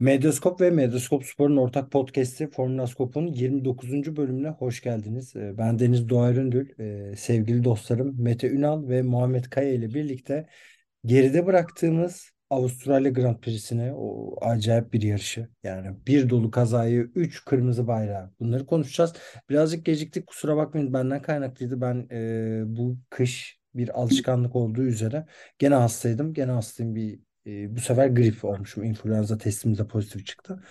Medyaskop ve Medyaskop Spor'un ortak podcast'i Formula Scope'un 29. bölümüne hoş geldiniz. Ee, Ben Deniz Doğan Üründül, Ee, sevgili dostlarım Mete Ünal ve Muhammed Kaya ile birlikte geride bıraktığımız Avustralya Grand Prix'sine o acayip bir yarışı. Yani bir dolu kazayı, üç kırmızı bayrağı. Bunları konuşacağız. Birazcık geciktik kusura bakmayın benden kaynaklıydı. Ben e, bu kış bir alışkanlık olduğu üzere gene hastaydım. Gene hastayım bir e, bu sefer grip olmuşum. İnfluenza testim de pozitif çıktı.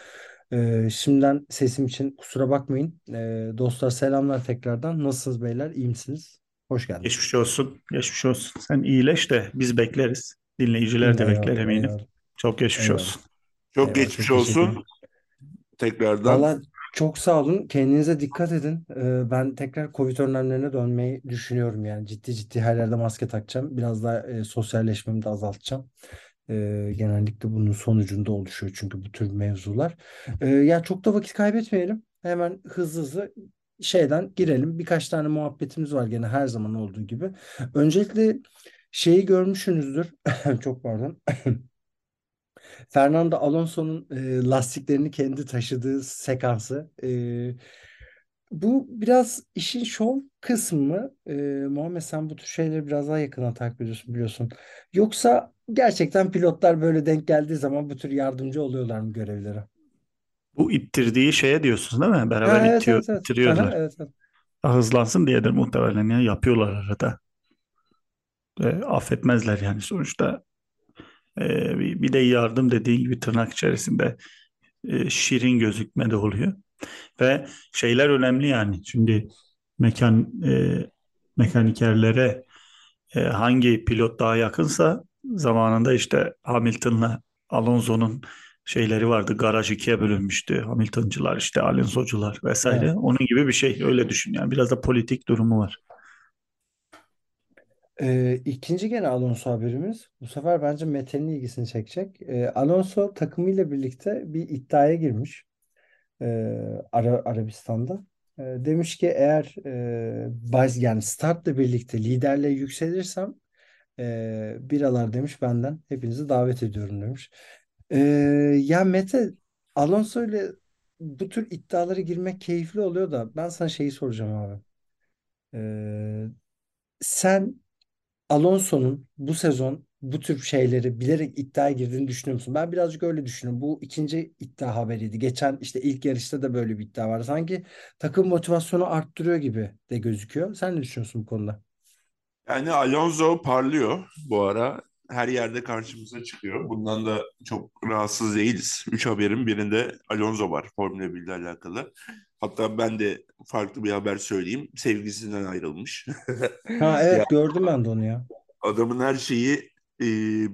E, şimdiden sesim için kusura bakmayın. E, dostlar selamlar tekrardan. Nasılsınız beyler? İyi misiniz? Hoş geldiniz. Geçmiş olsun. Geçmiş olsun. Sen iyileş de biz bekleriz. Dinleyiciler de Eyvallah, bekler eminim. eyvallah, Çok geçmiş eyvallah. olsun. Çok Eyvallah, geçmiş çok olsun tekrardan. Valla çok sağ olun. Kendinize dikkat edin. Ee, ben tekrar Covid önlemlerine dönmeyi düşünüyorum yani. Ciddi ciddi her yerde maske takacağım. Biraz daha e, sosyalleşmemi de azaltacağım. Ee, genellikle bunun sonucunda oluşuyor çünkü bu tür mevzular. Ee, ya çok da vakit kaybetmeyelim. Hemen hızlı hızlı şeyden girelim. Birkaç tane muhabbetimiz var gene her zaman olduğu gibi. Öncelikle şeyi görmüşsünüzdür. Çok pardon. Fernando Alonso'nun e, lastiklerini kendi taşıdığı sekansı. E, bu biraz işin şov kısmı mı? E, Muhammed sen bu tür şeyleri biraz daha yakından takip ediyorsun biliyorsun. Yoksa gerçekten pilotlar böyle denk geldiği zaman bu tür yardımcı oluyorlar mı görevlere? Bu ittirdiği şeye diyorsunuz değil mi? Ha, Beraber evet itiyor, evet evet. Aha, ittiriyorlar. evet evet. Hızlansın diyedir muhtemelen ya. Yapıyorlar arada. E, affetmezler yani sonuçta. E, bir, bir de yardım dediğin gibi tırnak içerisinde e, şirin gözükme de oluyor. Ve şeyler önemli yani. Şimdi mekan e, mekanikerlere e, hangi pilot daha yakınsa zamanında işte Hamilton'la Alonso'nun şeyleri vardı. Garaj ikiye bölünmüştü. Hamilton'cılar işte Alonso'cular vesaire. Evet. Onun gibi bir şey. Öyle düşün yani. Biraz da politik durumu var. Ee, ikinci gene Alonso haberimiz. Bu sefer bence Mete'nin ilgisini çekecek. Ee, Alonso takımıyla birlikte bir iddiaya girmiş. Ee, Ara- Arabistan'da. Ee, demiş ki eğer e, baz yani startla birlikte liderliğe yükselirsem e, biralar demiş benden hepinizi davet ediyorum demiş. Ee, ya Mete Alonso ile bu tür iddialara girmek keyifli oluyor da ben sana şeyi soracağım abi. Ee, sen Alonso'nun bu sezon bu tür şeyleri bilerek iddiaya girdiğini düşünüyor musun? Ben birazcık öyle düşünüyorum. Bu ikinci iddia haberiydi. Geçen işte ilk yarışta da böyle bir iddia vardı. Sanki takım motivasyonu arttırıyor gibi de gözüküyor. Sen ne düşünüyorsun bu konuda? Yani Alonso parlıyor bu ara. Her yerde karşımıza çıkıyor. Bundan da çok rahatsız değiliz. Üç haberin birinde Alonso var Formula 1 ile alakalı. Hatta ben de farklı bir haber söyleyeyim. Sevgilisinden ayrılmış. Ha evet Ya gördüm ben de onu ya. adamın her şeyi e,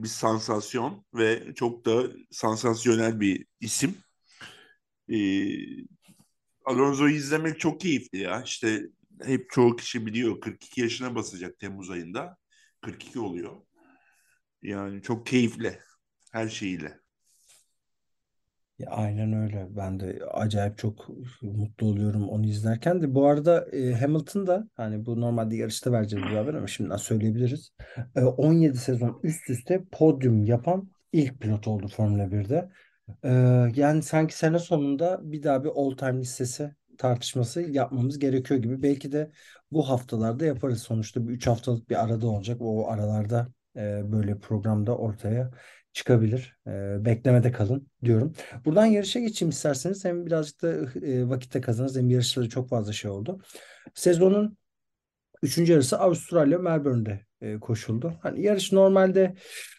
bir sansasyon ve çok da sansasyonel bir isim. E, Alonso'yu izlemek çok keyifli ya. İşte hep çoğu kişi biliyor 42 yaşına basacak Temmuz ayında. 42 oluyor. Yani çok keyifli her şeyiyle. Aynen öyle. Ben de acayip çok mutlu oluyorum onu izlerken de. Bu arada Hamilton da hani bu normalde yarışta vereceğiz bir haber ama şimdiden söyleyebiliriz. E, 17 sezon üst üste podyum yapan ilk pilot oldu Formula 1'de. E, yani sanki sene sonunda bir daha bir all-time listesi tartışması yapmamız gerekiyor gibi. Belki de bu haftalarda yaparız. Sonuçta bir 3 haftalık bir arada olacak. O aralarda böyle programda ortaya çıkabilir. E, beklemede kalın diyorum. Buradan yarışa geçeyim isterseniz. Hem birazcık da e, vakitte kazanırız hem yarışta da çok fazla şey oldu. Sezonun Üçüncü yarısı Avustralya Melbourne'de e, koşuldu. Hani yarış normalde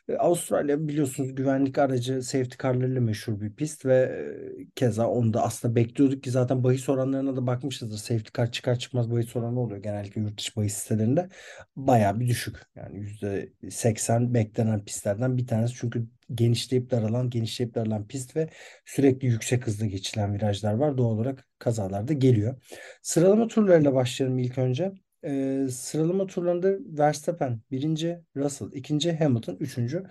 e, Avustralya biliyorsunuz güvenlik aracı safety car'larıyla meşhur bir pist ve e, keza onu da aslında bekliyorduk ki zaten bahis oranlarına da bakmışızdır. Safety car çıkar çıkmaz bahis oranı oluyor genellikle yurt dışı bahis sitelerinde. Bayağı bir düşük. Yani %80 beklenen pistlerden bir tanesi. Çünkü genişleyip daralan, genişleyip daralan pist ve sürekli yüksek hızda geçilen virajlar var. Doğal olarak kazalar da geliyor. Sıralama turlarıyla başlayalım ilk önce. Ee, sıralama turlarında Verstappen birinci, Russell ikinci, Hamilton üçüncü,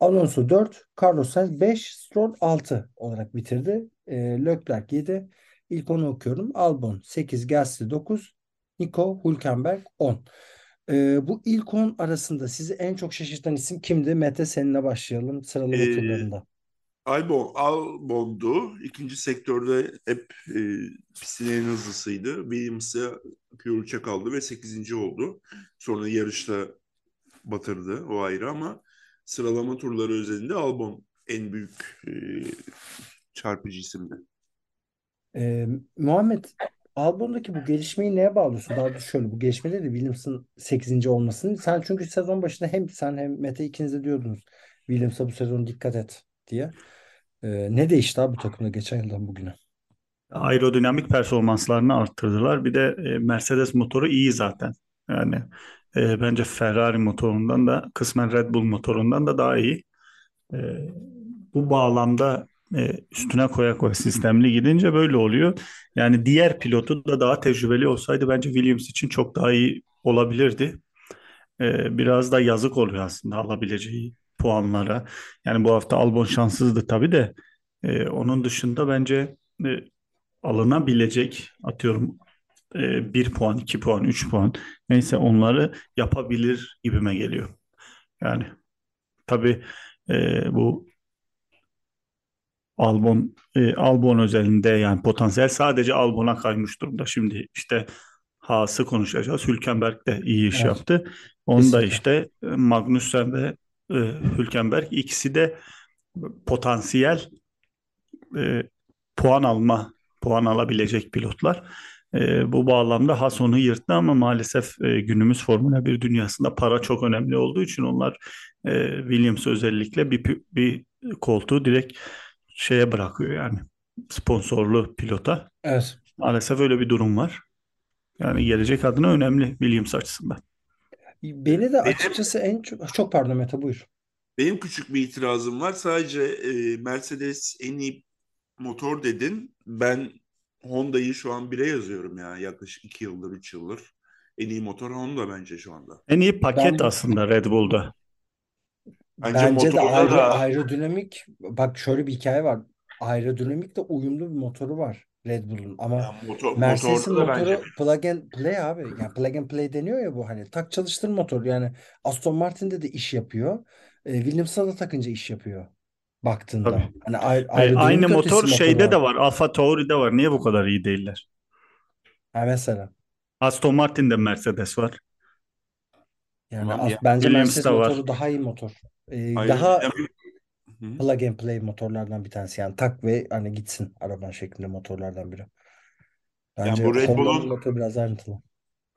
Alonso 4, Carlos Sainz 5, Stroll 6 olarak bitirdi. Ee, Leclerc 7, ilk onu okuyorum. Albon 8, Gasly 9, Nico Hülkenberg 10. Ee, bu ilk 10 arasında sizi en çok şaşırtan isim kimdi? Mete seninle başlayalım sıralama Ee, turlarında. Albon, Albon'du. İkinci sektörde hep e, pistin en hızlısıydı. Williams'a pure çakaldı ve 8. oldu. Sonra yarışta batırdı o ayrı ama sıralama turları özelinde Albon en büyük e, çarpıcı isimdi. Ee, Muhammed Albon'daki bu gelişmeyi neye bağlıyorsun? Daha doğrusu şöyle bu gelişmeleri de Williams'ın 8. olmasını. Sen çünkü sezon başında hem sen hem Mete ikiniz de diyordunuz Williams'a bu sezon dikkat et diye. Ee, ne değişti abi bu takımda geçen yıldan bugüne? aerodinamik performanslarını arttırdılar. Bir de e, Mercedes motoru iyi zaten. Yani e, bence Ferrari motorundan da kısmen Red Bull motorundan da daha iyi. E, bu bağlamda e, üstüne koya koya sistemli gidince böyle oluyor. Yani diğer pilotu da daha tecrübeli olsaydı bence Williams için çok daha iyi olabilirdi. E, biraz da yazık oluyor aslında alabileceği puanlara. Yani bu hafta Albon şanssızdı tabii de e, onun dışında bence e, alınabilecek atıyorum e, 1 puan, 2 puan, 3 puan neyse onları yapabilir gibime geliyor. Yani tabii e, bu Albon e, Albon özelinde yani potansiyel sadece Albon'a kaymış durumda. Şimdi işte Haas'ı konuşacağız. Hülkenberg de iyi iş Evet. yaptı. Onu da Kesinlikle. işte e, Magnussen ve e, Hülkenberg ikisi de potansiyel e, puan alma, puan alabilecek pilotlar. E, bu bağlamda Haas onu yırttı ama maalesef e, günümüz Formula 1 dünyasında para çok önemli olduğu için onlar e, Williams özellikle bir, bir koltuğu direkt şeye bırakıyor yani sponsorlu pilota. Evet. Maalesef öyle bir durum var. Yani gelecek adına önemli Williams açısından. Beni de açıkçası en çok çok pardon Mete buyur. Benim küçük bir itirazım var. Sadece e, Mercedes en iyi motor dedin. Ben Honda'yı şu an bire yazıyorum ya. Yaklaşık 2 yıldır, 3 yıldır. En iyi motor Honda bence şu anda. En iyi paket Ben- aslında Red Bull'da. Bence Bence de aero, da- aerodinamik bak şöyle bir hikaye var. Aerodinamik de uyumlu bir motoru var Red Bull'un ama motor, Mercedes'in motorda da motoru bence plug and play abi. Yani plug and play deniyor ya bu hani tak çalıştır motor. Yani Aston Martin'de de iş yapıyor. E, Williams'a da takınca iş yapıyor baktığında. Tabii. Hani aer- E, aerodinamik aynı motor motoru şeyde de var. Alfa Tauri'de var. Niye bu kadar iyi değiller? Ha mesela. Aston Martin'de Mercedes var. Yani Tamam as- ya. bence Williams Mercedes da var. motoru daha iyi motor. E, Hayır, daha yani- Hı. plug and play motorlardan bir tanesi. Yani tak ve hani gitsin araban şeklinde motorlardan biri. Bence bu Red Bull'un- motoru biraz ayrıntılı.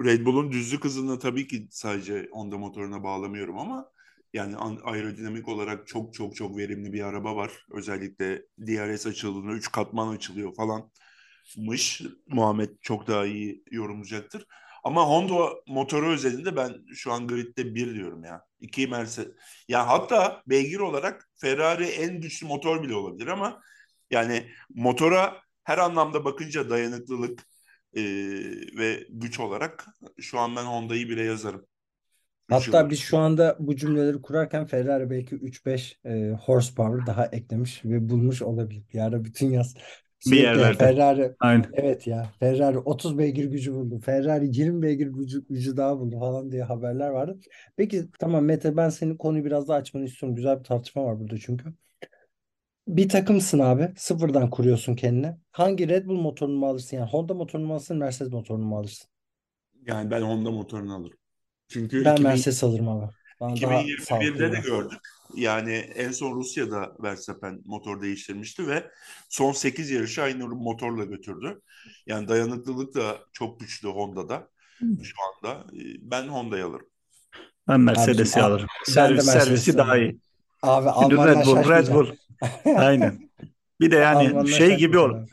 Red Bull'un düzlük hızını tabii ki sadece Honda motoruna bağlamıyorum ama yani an- aerodinamik olarak çok çok çok verimli bir araba var. Özellikle DRS açıldığında 3 katman açılıyor falanmış. Muhammed çok daha iyi yorumlayacaktır. Ama Honda motoru özelinde ben şu an gridde 1 diyorum ya. 2 Mercedes. Ya hatta beygir olarak Ferrari en güçlü motor bile olabilir ama yani motora her anlamda bakınca dayanıklılık, e, ve güç olarak şu an ben Honda'yı bile yazarım. Hatta biz şu anda bu cümleleri kurarken Ferrari belki 3-5 e, horsepower daha eklemiş ve bulmuş olabilir. Bir ara bütün yaz sürekli yerlerde. Ferrari Aynen. evet ya Ferrari 30 beygir gücü buldu. Ferrari 20 beygir gücü, gücü daha buldu falan diye haberler vardı. Peki tamam Mete ben senin konuyu biraz daha açmanı istiyorum. Güzel bir tartışma var burada çünkü. Bir takımsın abi. Sıfırdan kuruyorsun kendine. Hangi Red Bull motorunu mu alırsın? Yani Honda motorunu mu alırsın, Mercedes motorunu mu alırsın? Yani ben Honda motorunu alırım. Çünkü Ben 2000 Mercedes alırım abi. Sağlıklı 2021'de de gördük. Yani en son Rusya'da Verstappen motor değiştirmişti ve son 8 yarışı aynı motorla götürdü. Yani dayanıklılık da çok güçlü Honda'da şu anda. Ee, Ben Honda'yı alırım. Ben Mercedes'i alırım. Servis, Mercedes'i servisi daha iyi. Abi Almanlar Red Bull, Red. Bull. Aynen. Bir de yani Almanlar şey gibi ol.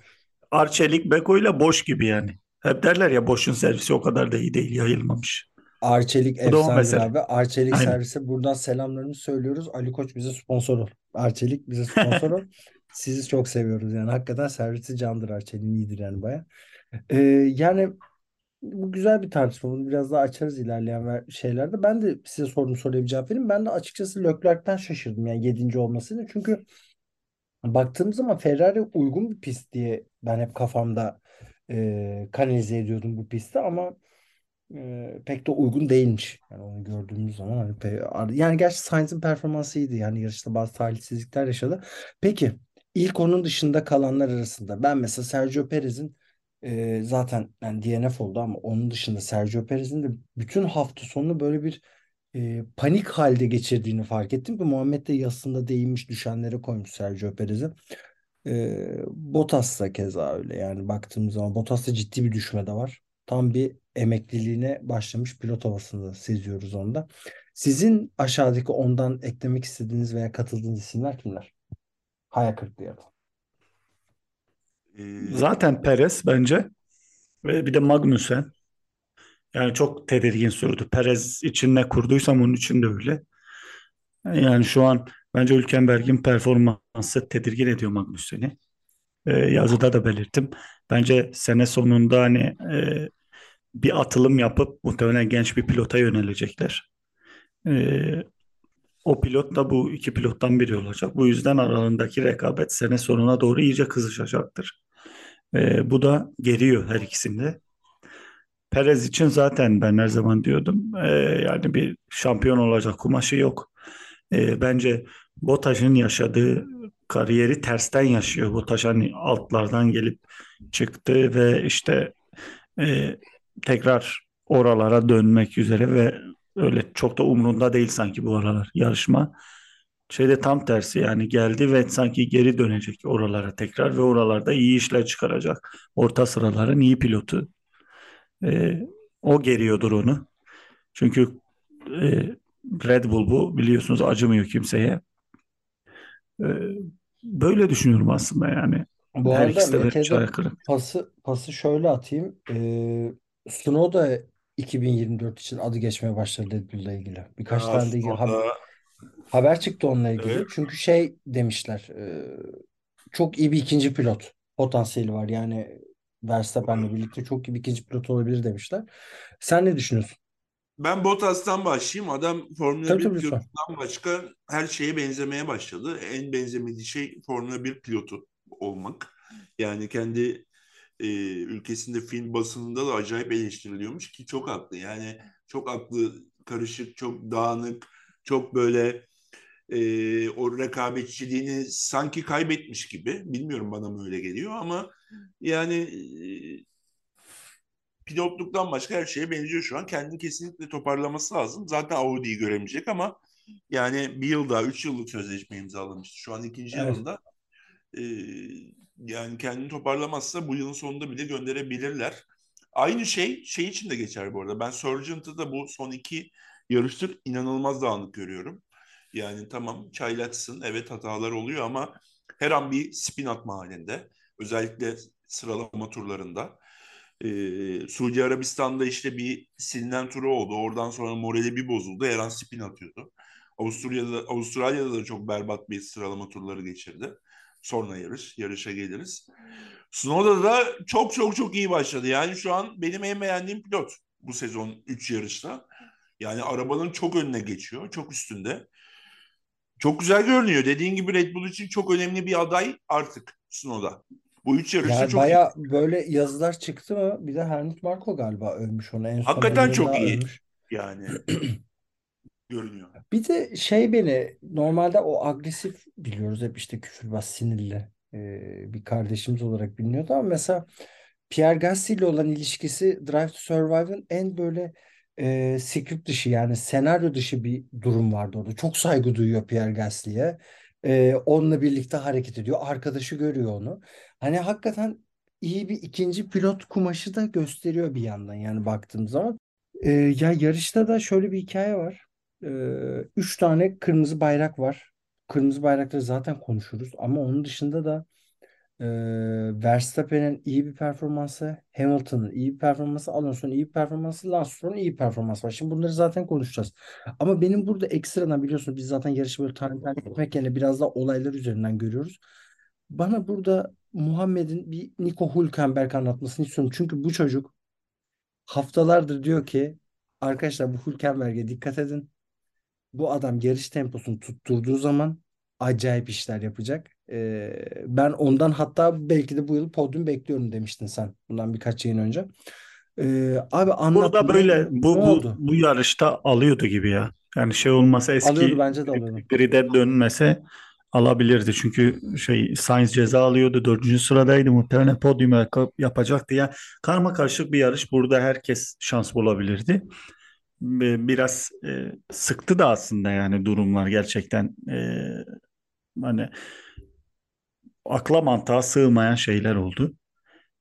Arçelik Beko ile boş gibi yani. Hep derler ya boşun servisi o kadar da iyi değil, yayılmamış. Arçelik Bu da o efsanedir mesele. abi. Arçelik Aynen. servise buradan selamlarımızı söylüyoruz. Ali Koç bize sponsor ol. Arçelik bize sponsor ol. Sizi çok seviyoruz yani. Hakikaten servisi candır Arçelik'in iyidir yani baya. Ee, yani bu güzel bir tartışma. Bunu biraz daha açarız ilerleyen şeylerde. Ben de size sorduğum soruya bir cevap vereyim. Ben de açıkçası Leclerc'ten şaşırdım yani 7. olmasıyla. Çünkü baktığım zaman Ferrari uygun bir pist diye ben hep kafamda e, kanalize ediyordum bu pisti ama e, pek de uygun değilmiş. Yani onu gördüğümüz zaman hani pe- yani gerçi Sainz'in performansı iyiydi. Yani yarışta bazı talihsizlikler yaşadı. Peki ilk onun dışında kalanlar arasında ben mesela Sergio Perez'in e, zaten yani DNF oldu ama onun dışında Sergio Perez'in de bütün hafta sonunu böyle bir e, panik halde geçirdiğini fark ettim ki Muhammed de yasında değinmiş düşenlere koymuş Sergio Perez'i. E, Bottas da keza öyle yani baktığımız zaman Bottas'ta ciddi bir düşme de var. Tam bir emekliliğine başlamış pilot havasını seziyoruz onda. Sizin aşağıdaki ondan eklemek istediğiniz veya katıldığınız isimler kimler? Hayal kırıklığı yaratan. Ee, Zaten Perez bence ve bir de Magnussen. Yani çok tedirgin sürdü. Perez için ne kurduysam onun için de öyle. Yani şu an bence Hülkenberg'in performansı tedirgin ediyor Magnussen'i. Ee, yazıda da belirttim. Bence sene sonunda hani e, bir atılım yapıp muhtemelen genç bir pilota yönelecekler. Ee, o pilot da bu iki pilottan biri olacak. Bu yüzden aralarındaki rekabet sene sonuna doğru iyice kızışacaktır. Ee, bu da geriyor her ikisini de. Perez için zaten ben her zaman diyordum e, yani bir şampiyon olacak kumaşı yok. E, bence Bottas'ın yaşadığı kariyeri tersten yaşıyor. Bottas hani altlardan gelip çıktı ve işte e, tekrar oralara dönmek üzere ve öyle çok da umrunda değil sanki bu aralar yarışma. Şeyde tam tersi yani geldi ve sanki geri dönecek oralara tekrar ve oralarda iyi işler çıkaracak. Orta sıraların iyi pilotu. E, o geriyordur onu. Çünkü e, Red Bull bu biliyorsunuz acımıyor kimseye. E, böyle düşünüyorum aslında yani. Bu Her arada ikisi de pası pası şöyle atayım. Ee, Tsunoda 2024 için adı geçmeye başladı Red Bull'la ilgili. Birkaç Aa, tane de ilgili sonra haber, haber çıktı onunla ilgili. evet. Çünkü şey demişler. e, çok iyi bir ikinci pilot potansiyeli var. Yani Verstappen'le birlikte çok iyi bir ikinci pilot olabilir demişler. Sen ne düşünüyorsun? Ben Bottas'tan başlayayım. Adam Formula Tabii 1 tabii pilotundan başka her şeye benzemeye başladı. En benzemediği şey Formula 1 pilotu olmak. Yani kendi e, ülkesinde film basınında da acayip eleştiriliyormuş ki çok haklı. Yani çok aklı karışık, çok dağınık, çok böyle e, o rekabetçiliğini sanki kaybetmiş gibi. Bilmiyorum bana mı öyle geliyor ama yani e, pilotluktan başka her şeye benziyor şu an. Kendini kesinlikle toparlaması lazım. Zaten Audi'yi göremeyecek ama yani bir yıl daha, üç yıllık sözleşme imzalamıştı. Şu an ikinci Evet. yılında. Ee, yani kendini toparlamazsa bu yılın sonunda bile gönderebilirler. Aynı şey şey için de geçer bu arada. Ben Sargent'ı da bu son iki yarıştır inanılmaz dağınık görüyorum. Yani tamam çaylaksın, evet hatalar oluyor ama her an bir spin atma halinde. Özellikle sıralama turlarında. Ee, Suudi Arabistan'da işte bir silinen turu oldu. Oradan sonra morali bir bozuldu. Her spin atıyordu. Avusturya'da, Avustralya'da da çok berbat bir sıralama turları geçirdi. Sonra yarış, yarışa geliriz. Snowda da çok çok çok iyi başladı. Yani şu an benim en beğendiğim pilot bu sezon 3 yarışta. Yani arabanın çok önüne geçiyor, çok üstünde. Çok güzel görünüyor. Dediğin gibi Red Bull için çok önemli bir aday artık Snowda. Bu üç yarışta Yani çok iyi. baya böyle yazılar çıktı mı? Bir de Helmut Marko galiba övmüş onu. En son Hakikaten çok iyi. övmüş. Yani görünüyor. Bir de şey beni normalde o agresif biliyoruz hep işte küfürbaz sinirli e, bir kardeşimiz olarak biliniyordu ama mesela Pierre Gasly ile olan ilişkisi Drive to Survive'ın en böyle e, script dışı yani senaryo dışı bir durum vardı orada. Çok saygı duyuyor Pierre Gasly'ye. E, onunla birlikte hareket ediyor. Arkadaşı görüyor onu. Hani hakikaten iyi bir ikinci pilot kumaşı da gösteriyor bir yandan yani baktığım zaman. E, ya yarışta da şöyle bir hikaye var. Ee, üç tane kırmızı bayrak var. Kırmızı bayrakları zaten konuşuruz ama onun dışında da Verstappen'in iyi bir performansı, Hamilton'ın iyi bir performansı, Alonso'nun iyi bir performansı, Lance Stroll'un iyi bir performansı var. Şimdi bunları zaten konuşacağız. Ama benim burada ekstradan biliyorsunuz biz zaten yarışı böyle takip etmek yerine biraz da olaylar üzerinden görüyoruz. Bana burada Muhammed'in bir Nico Hülkenberg anlatmasını istiyorum. Çünkü bu çocuk haftalardır diyor ki arkadaşlar bu Hülkenberg'e dikkat edin. Bu adam yarış temposunu tutturduğu zaman acayip işler yapacak. Ben ondan hatta belki de bu yıl podyum bekliyorum demiştin sen bundan birkaç yayın önce. Ee, abi anlat Burada böyle bu bu oldu? bu yarışta alıyordu gibi ya. Yani şey olmasa Alıyordu eski bence de alıyordu. grid'e dönmese alabilirdi. Çünkü şey Sainz ceza alıyordu. Dördüncü sıradaydı. Muhtemelen podyum yap- yapacaktı ya. Karma karışık bir yarış. Burada herkes şans bulabilirdi. Bi- Biraz e, sıktı da aslında yani durumlar gerçekten e, hani akla mantığa sığmayan şeyler oldu.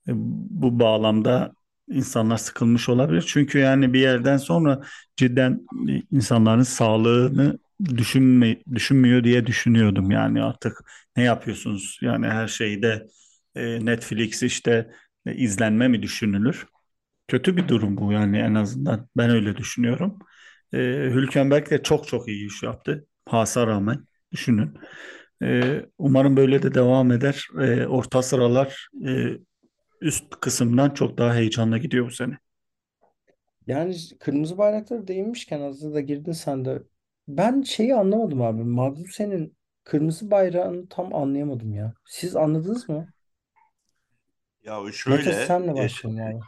E, Bu bağlamda insanlar sıkılmış olabilir. Çünkü yani bir yerden sonra cidden e, insanların sağlığını düşünme, düşünmüyor diye düşünüyordum. Yani artık ne yapıyorsunuz? Yani her şeyde e, Netflix işte izlenme mi düşünülür? Kötü bir durum bu yani en azından. Ben öyle düşünüyorum. Hülkenberg de çok çok iyi iş yaptı. Hasar rağmen düşünün. E, umarım böyle de devam eder. E, orta sıralar e, üst kısımdan çok daha heyecanlı gidiyor bu sene. Yani kırmızı bayraklara değinmişken hazır da girdin sen de. Ben şeyi anlamadım abi. Magnussen'in kırmızı bayrağını tam anlayamadım ya. Siz anladınız mı? Ya Mete şöyle senle e, başlayalım abi.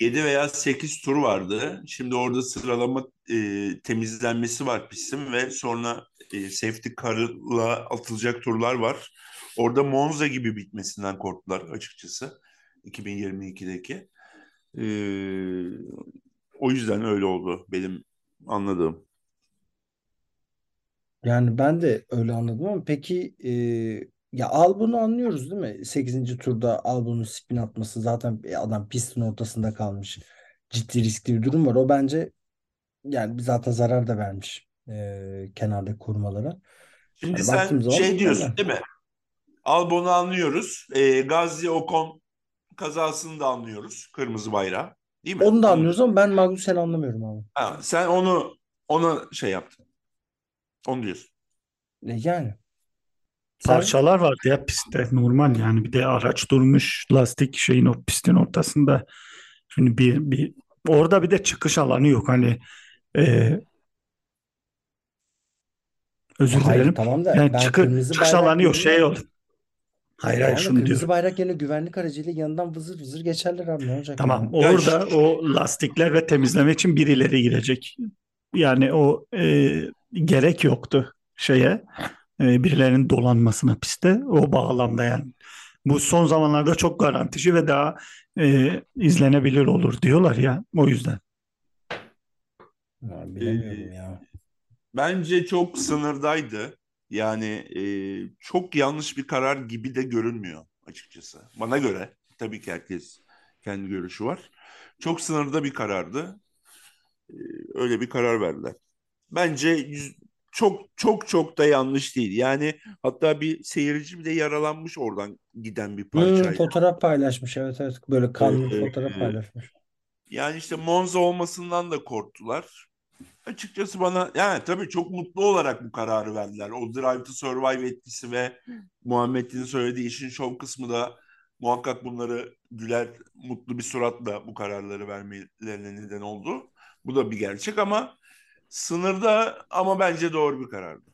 7 veya 8 tur vardı. Şimdi orada sıralama e, temizlenmesi var pistin ve sonra e, safety car'la atılacak turlar var. Orada Monza gibi bitmesinden korktular açıkçası 2022'deki. E, o yüzden öyle oldu benim anladığım. Yani ben de öyle anladım ama peki e, ya Albon'u anlıyoruz değil mi? Sekizinci turda Albon'un spin atması zaten adam pistin ortasında kalmış. Ciddi riskli bir durum var. O bence yani zaten zarar da vermiş e, kenardaki korumalara. Şimdi Hani sen zaman şey diyorsun normal. değil mi? Albon'u anlıyoruz. E, Gazi Ocon kazasını da anlıyoruz. Kırmızı bayrağı. Değil mi? Onu da anlıyoruz ama ben Magnussen'i anlamıyorum abi. Ha, sen onu ona şey yaptın. Onu diyorsun. E, yani sen Parçalar vardı ya pistte normal yani bir de araç durmuş lastik şeyin o pistin ortasında. Şimdi bir, bir orada bir de çıkış alanı yok hani e, özür hayır dilerim. tamam da Yani ben çıkı, kırmızı çıkış bayrak alanı yok şey yok. Hayır hayır tamam da şunu kırmızı diyorum. bayrak yerine güvenlik aracıyla yanından vızır vızır geçerler abi ne olacak Tamam yani? Ya ş- orada o lastikler ve temizleme için birileri girecek. Yani o e, gerek yoktu şeye e, birilerinin dolanmasına pistte o bağlamda yani. Bu son zamanlarda çok garantici ve daha e, izlenebilir olur diyorlar ya o yüzden. Ya, e, bilemiyorum ya. Bence çok sınırdaydı. Yani e, çok yanlış bir karar gibi de görünmüyor açıkçası. Bana göre. Tabii ki herkes kendi görüşü var. Çok sınırda bir karardı. E, öyle bir karar verdiler. Bence yüz- çok çok çok da yanlış değil. Yani hatta bir seyirci bile yaralanmış oradan giden bir Hmm, parçayla. fotoğraf paylaşmış evet evet böyle kanlı Ee, fotoğraf paylaşmış. yani işte Monza olmasından da korktular. Açıkçası bana yani tabii çok mutlu olarak bu kararı verdiler. O Drive to Survive etkisi ve Muhammed'in söylediği işin şov kısmı da muhakkak bunları güler, mutlu bir suratla bu kararları vermelerine neden oldu. Bu da bir gerçek ama sınırda ama bence doğru bir karardı.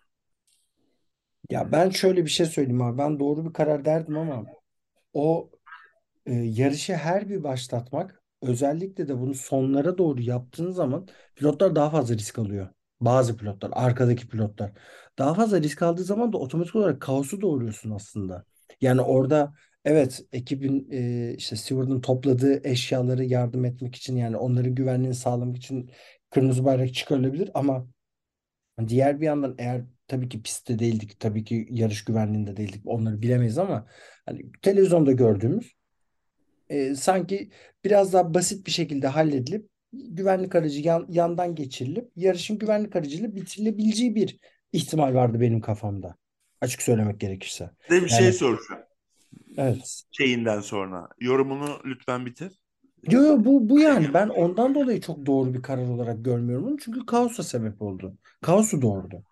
Ya ben şöyle bir şey söyleyeyim abi ben doğru bir karar derdim ama o e, yarışı her bir başlatmak özellikle de bunu sonlara doğru yaptığın zaman pilotlar daha fazla risk alıyor. Bazı pilotlar, arkadaki pilotlar. Daha fazla risk aldığı zaman da otomatik olarak kaosu doğuruyorsun aslında. Yani orada evet ekibin e, işte Steward'ın topladığı eşyaları yardım etmek için yani onların güvenliğini sağlamak için kırmızı bayrak çıkarılabilir ama diğer bir yandan eğer tabii ki pistte değildik, tabii ki yarış güvenliğinde değildik onları bilemeyiz ama hani televizyonda gördüğümüz e, sanki biraz daha basit bir şekilde halledilip güvenlik aracı yan- yandan geçirilip yarışın güvenlik aracıyla bitirilebileceği bir ihtimal vardı benim kafamda. Açık söylemek gerekirse. Size bir şey Yani soracağım. Evet. şeyinden sonra. Yorumunu lütfen bitir. Yo, yo, bu bu yani ben ondan dolayı çok doğru bir karar olarak görmüyorum onu. Çünkü kaosa sebep oldu. Kaosu doğurdu.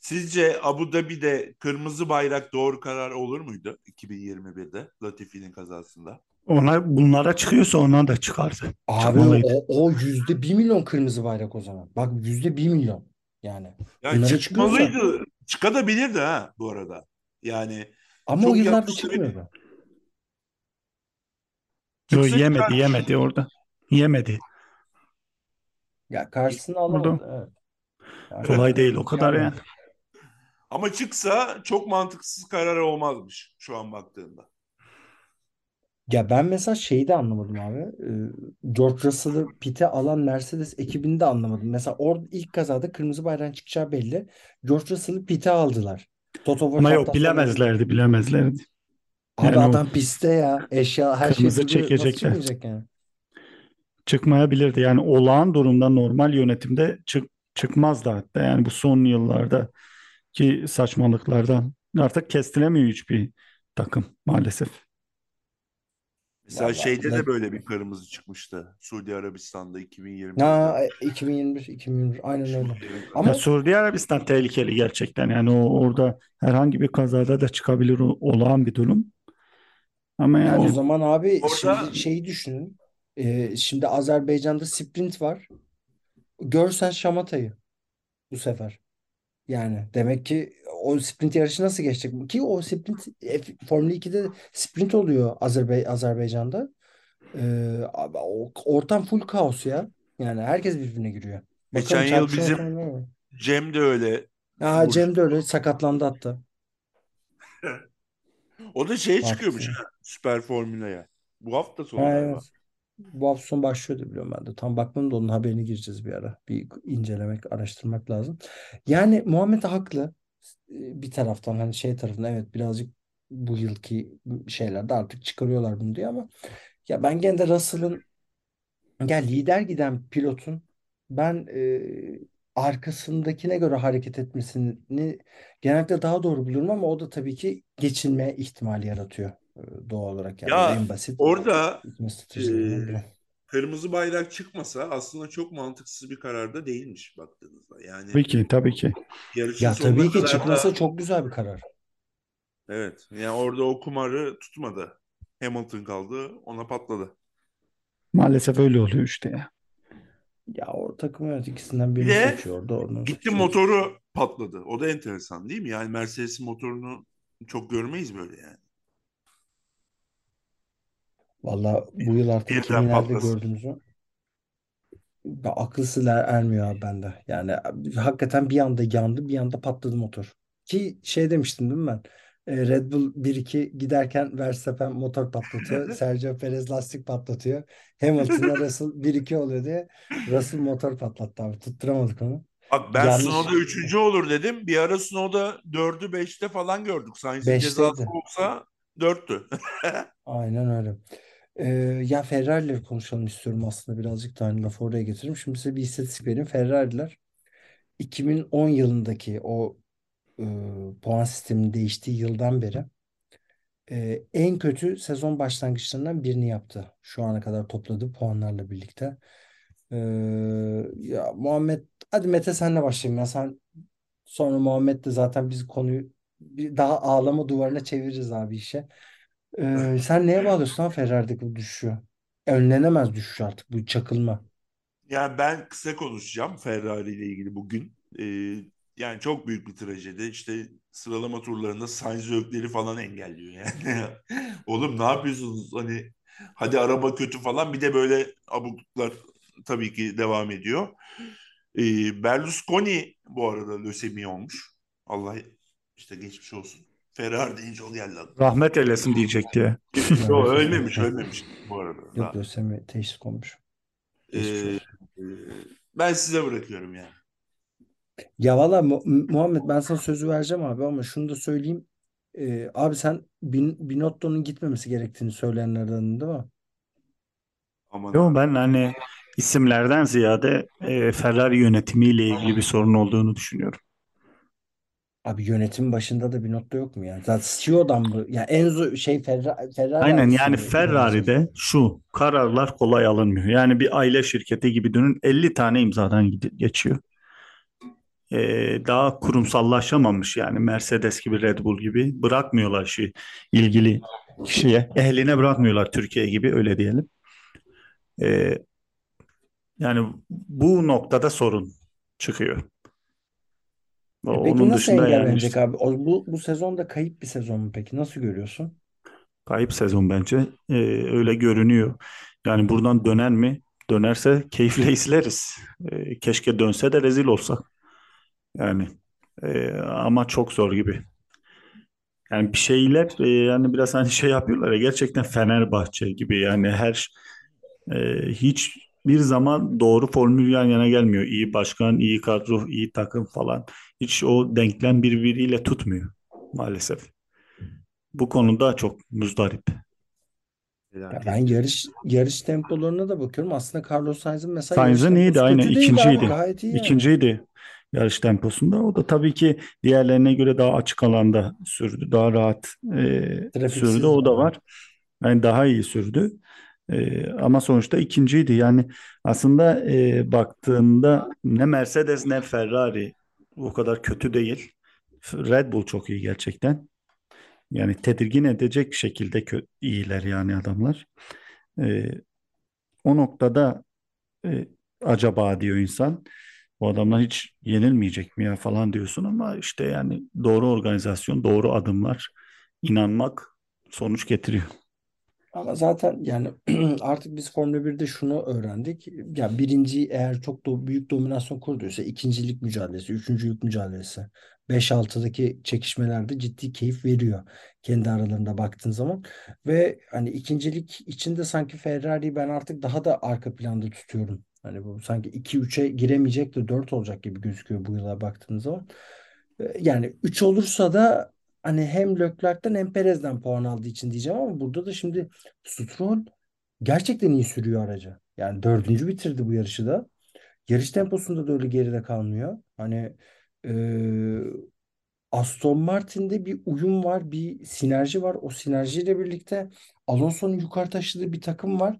Sizce Abu Dhabi'de kırmızı bayrak doğru karar olur muydu 2021'de Latifi'nin kazasında? Ona bunlara çıkıyorsa ona da çıkardı. Abi o, o yüzde bir milyon kırmızı bayrak o zaman. Bak yüzde bir milyon yani. Yani Bunlara çıkmalıydı. Çıkabilirdi ha bu arada. Yani Ama o yıllarda çıkmıyordu. Yo, çıksa yemedi çıkar. yemedi orada. Yemedi. Ya karşısına Orada- alamadı. Evet. Yani- Kolay değil o kadar Yani. yani. Ama çıksa çok mantıksız karar olmazmış şu an baktığında. Ya ben mesela şeyi de anlamadım abi. Ee, George Russell'ı pite alan Mercedes ekibini de anlamadım. Mesela orada ilk kazada kırmızı bayrağın çıkacağı belli. George Russell'ı pite aldılar. Toto Wolff Ama yok sonu- bilemezlerdi bilemezlerdi. Abi Yani o adam pistte ya. Eşya her şey kırmızı duruyor. Nasıl çekecekler. çıkmayacak yani? çıkmayabilirdi. Yani olağan durumda normal yönetimde çık, çıkmazdı hatta. Yani bu son yıllarda ki saçmalıklardan artık kestiremiyor hiçbir takım maalesef. Mesela Vallahi şeyde ne- de böyle bir kırmızı çıkmıştı. Suudi Arabistan'da 2020'de. Ha 2021 2021 aynen öyle. Ama Ya Suudi Arabistan tehlikeli gerçekten. Yani o orada herhangi bir kazada da çıkabilir o- olağan bir durum. Ama Ya yani o zaman abi Orada- şimdi şeyi düşünün. Ee, şimdi Azerbaycan'da sprint var. Görsen şamatayı bu sefer. Yani demek ki o sprint yarışı nasıl geçecek? Ki o sprint F- Formula 2'de sprint oluyor Azerbay Azerbaycan'da. Ee, ortam full kaos ya. Yani herkes birbirine giriyor. Geçen Bakalım yıl bizim-? Cem de öyle. Burç- Cem de öyle sakatlandı hatta. O da şeye Baktı. çıkıyormuş ha, Süper Formüla'ya. Bu hafta sonu Ha, evet. Bu hafta sonu başlıyordu biliyorum ben de. Tam bakmadım da onun haberini gireceğiz bir ara. Bir incelemek, araştırmak lazım. Yani Muhammed haklı. Ee, Bir taraftan hani şey tarafından evet birazcık bu yılki şeylerde artık çıkarıyorlar bunu diye ama ya ben gene de Russell'ın ya lider giden pilotun ben e, arkasındakine göre hareket etmesini genellikle daha doğru buluyorum ama o da tabii ki geçilme ihtimali yaratıyor e, doğal olarak yani Ya, en basit Orada e, kırmızı bayrak çıkmasa aslında çok mantıksız bir karar da değilmiş baktığınızda. Yani tabii ki tabii ki. Ya tabii ki çıkmasa da- çok güzel bir karar. Evet. Yani orada o kumarı tutmadı. Hamilton kaldı. Ona patladı. Maalesef öyle oluyor işte ya. Ya o takım evet ikisinden Bir birini de seçiyor orada onu Gitti seçiyor. motoru patladı. O da enteresan değil mi? Yani Mercedes'in motorunu çok görmeyiz böyle yani. Valla bu yıl artık Birden kimi nerede patlasın. gördüğümüzü ya akıl sır ermiyor abi bende. Yani hakikaten bir anda yandı bir anda patladı motor. Ki şey demiştim değil mi ben? E, Red Bull 1-2 giderken Verstappen motor patlatıyor. Sergio Perez lastik patlatıyor. Hamilton'la Russell 1-2 oluyor diye Russell motor patlattı abi. Tutturamadık onu. Bak ben Yanlış. Snow'da üçüncü olur dedim. Bir ara Snow'da dördü beşte falan gördük. Sainz'in Beşteydi. cezası olsa dörttü. Aynen öyle. Ee, ya Ferrari'leri konuşalım istiyorum aslında birazcık da hani lafı oraya getiririm. Şimdi size bir istatistik vereyim. Ferrari'ler 2010 yılındaki o e, puan sisteminin değiştiği yıldan beri e, en kötü sezon başlangıçlarından birini yaptı. Şu ana kadar topladığı puanlarla birlikte. Ee, ya Muhammed hadi Mete senle başlayayım ya sen sonra Muhammed de zaten biz konuyu bir daha ağlama duvarına çeviririz abi işe. Ee, sen neye bağlıyorsun lan Ferrari'deki bu düşüşü? Önlenemez düşüş artık bu çakılma. Yani ben kısa konuşacağım Ferrari ile ilgili bugün. Ee, yani çok büyük bir trajedi. İşte sıralama turlarında Sainz ökleri falan engelliyor yani. Oğlum ne yapıyorsunuz? Hani hadi araba kötü falan bir de böyle abukluklar tabii ki devam ediyor. Ee, Berlusconi bu arada lösemi olmuş. Allah işte geçmiş olsun. Ferrari deyince o geldi aklıma. Rahmet eylesin diyecek diye. Yok ölmemiş ölmemiş bu arada. Yok lösemi teşhis konmuş. Ee, ben size bırakıyorum yani. Ya valla Mu- Muhammed ben sana sözü vereceğim abi ama şunu da söyleyeyim. Ee, abi sen Bin Binotto'nun gitmemesi gerektiğini söyleyenlerden değil mi? Aman Yo abi. ben hani isimlerden ziyade e, Ferrari yönetimiyle ilgili bir sorun olduğunu düşünüyorum. Abi yönetim başında da bir notta yok mu yani? Zaten CEO'dan mı? Ya Enzo şey Ferrari, Ferrari Aynen yani mi? Ferrari'de şu kararlar kolay alınmıyor. Yani bir aile şirketi gibi dönün 50 tane imzadan geçiyor. Ee, daha kurumsallaşamamış yani Mercedes gibi Red Bull gibi bırakmıyorlar işi ilgili kişiye. Ehline bırakmıyorlar Türkiye gibi öyle diyelim. Ee, yani bu noktada sorun çıkıyor. E peki Onun nasıl dışında yani engellenecek işte abi? O, bu, bu sezonda kayıp bir sezon mu peki? Nasıl görüyorsun? kayıp sezon bence Ee, öyle görünüyor. Yani buradan döner mi? Dönerse keyifle izleriz. Ee, keşke dönse de rezil olsak. Yani e, ama çok zor gibi. Yani bir şeyler e, yani biraz hani şey yapıyorlar ya gerçekten Fenerbahçe gibi yani her e, hiç bir zaman doğru formül yan yana gelmiyor. İyi başkan, iyi kadro, iyi takım falan. Hiç o denklem birbiriyle tutmuyor maalesef. Bu konuda çok muzdarip. Ya ben yarış yarış tempolarına da bakıyorum. Aslında Carlos Sainz'in mesela Sainz'ın iyiydi aynı ikinciydi. Gayet iyi yani. İkinciydi yarış temposunda. O da tabii ki diğerlerine göre daha açık alanda sürdü. Daha rahat e, Trafiksiz sürdü. O da yani. var. Yani daha iyi sürdü. E, ama sonuçta ikinciydi. Yani aslında e, baktığında ne Mercedes ne Ferrari o kadar kötü değil. Red Bull çok iyi gerçekten. Yani tedirgin edecek şekilde kö- iyiler yani adamlar. E, o noktada e, acaba diyor insan. Bu adamlar hiç yenilmeyecek mi ya falan diyorsun ama işte yani doğru organizasyon, doğru adımlar, inanmak sonuç getiriyor. Ama zaten yani artık biz Formula 1'de şunu öğrendik. Ya birinci eğer çok do büyük dominasyon kurduysa ikincilik mücadelesi, üçüncülük mücadelesi, 5-6'daki çekişmelerde ciddi keyif veriyor kendi aralarında baktığın zaman. Ve hani ikincilik içinde sanki Ferrari'yi ben artık daha da arka planda tutuyorum. Hani bu sanki 2-3'e giremeyecek de 4 olacak gibi gözüküyor bu yıla baktığımız zaman. E, Yani 3 olursa da hani hem Leclerc'ten hem Perez'den puan aldığı için diyeceğim ama burada da şimdi Stroll gerçekten iyi sürüyor aracı. Yani dördüncü bitirdi bu yarışı da. Yarış temposunda da öyle geride kalmıyor. Hani e, Aston Martin'de bir uyum var, bir sinerji var. O sinerjiyle birlikte Alonso'nun yukarı taşıdığı bir takım var.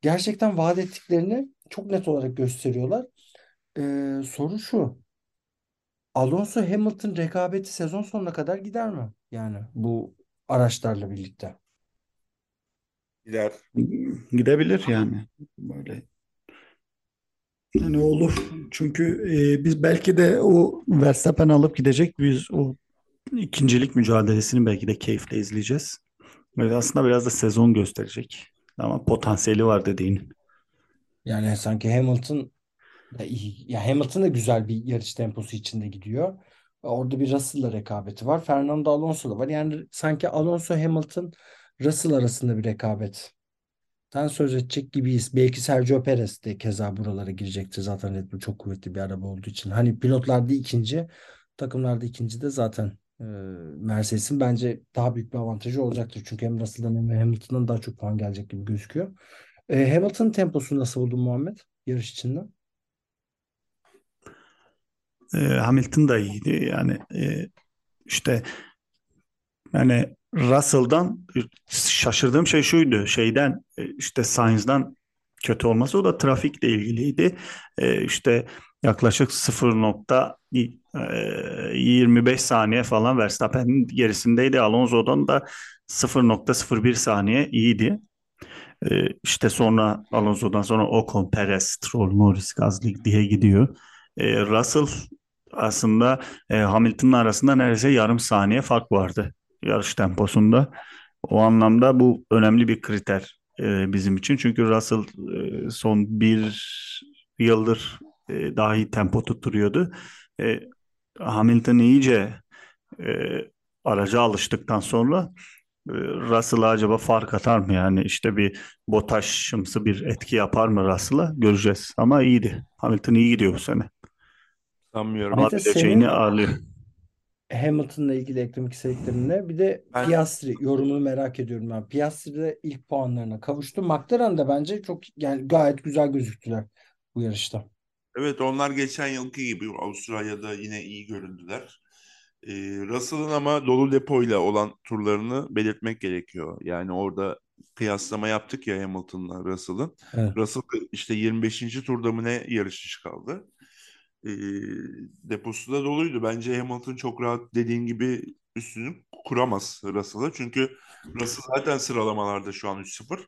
Gerçekten vaat ettiklerini çok net olarak gösteriyorlar. E, soru şu. Alonso Hamilton rekabeti sezon sonuna kadar gider mi? Yani bu araçlarla birlikte. Gider. Gidebilir yani. Böyle. Yani olur. Çünkü e, biz belki de o Verstappen alıp gidecek. Biz o ikincilik mücadelesini belki de keyifle izleyeceğiz. Böyle aslında biraz da sezon gösterecek. Ama potansiyeli var dediğin. Yani sanki Hamilton da iyi. Ya Hamilton da güzel bir yarış temposu içinde gidiyor. Orada bir Russell'la rekabeti var. Fernando Alonso da var. Yani sanki Alonso Hamilton Russell arasında bir rekabet. Tan söz edecek gibiyiz. Belki Sergio Perez de keza buralara girecektir. Zaten Red Bull çok kuvvetli bir araba olduğu için. Hani pilotlarda ikinci, takımlarda ikinci de zaten e, Mercedes'in bence daha büyük bir avantajı olacaktır. Çünkü hem Russell'dan hem Hamilton'dan daha çok puan gelecek gibi gözüküyor. E, Hamilton'ın temposunu nasıl buldun Muhammed yarış içinde? E, Hamilton da iyiydi. Yani e, işte Yani Russell'dan şaşırdığım şey şuydu. Şeyden e, işte Sainz'dan kötü olması o da trafikle ilgiliydi. E, işte yaklaşık 0.25 saniye falan Verstappen'in gerisindeydi. Alonso'dan da 0.01 saniye iyiydi. E, işte sonra Alonso'dan sonra Ocon, Perez, Stroll, Norris, Gasly diye gidiyor. E, Russell aslında e, Hamilton'ın arasında neredeyse yarım saniye fark vardı yarış temposunda. O anlamda bu önemli bir kriter e, bizim için. Çünkü Russell e, son bir yıldır e, daha iyi tempo tutturuyordu. E, Hamilton iyice e, araca alıştıktan sonra e, Russell'a acaba fark atar mı? Yani işte bir BOTAŞ'ımsı bir etki yapar mı Russell'a? Göreceğiz. Ama iyiydi. Hamilton iyi gidiyor bu sene. Sanmıyorum. Bileceğini senin ağırlıyor. Hamilton'la ilgili eklemek istediklerin ne? Bir de Ben Piastri yorumunu merak ediyorum ben. Piastri de ilk puanlarına kavuştu. McLaren de bence çok yani gayet güzel gözüktüler bu yarışta. evet onlar geçen yılki gibi Avustralya'da yine iyi göründüler. Ee, Russell'ın ama dolu depoyla olan turlarını belirtmek gerekiyor. Yani orada kıyaslama yaptık ya Hamilton'la Russell'ın. Evet. Russell işte 25. turda mı ne yarış dışı kaldı. Ee, deposu da doluydu. Bence Hamilton çok rahat dediğin gibi üstünü kuramaz Russell'a. Çünkü Russell zaten sıralamalarda şu an 3-0.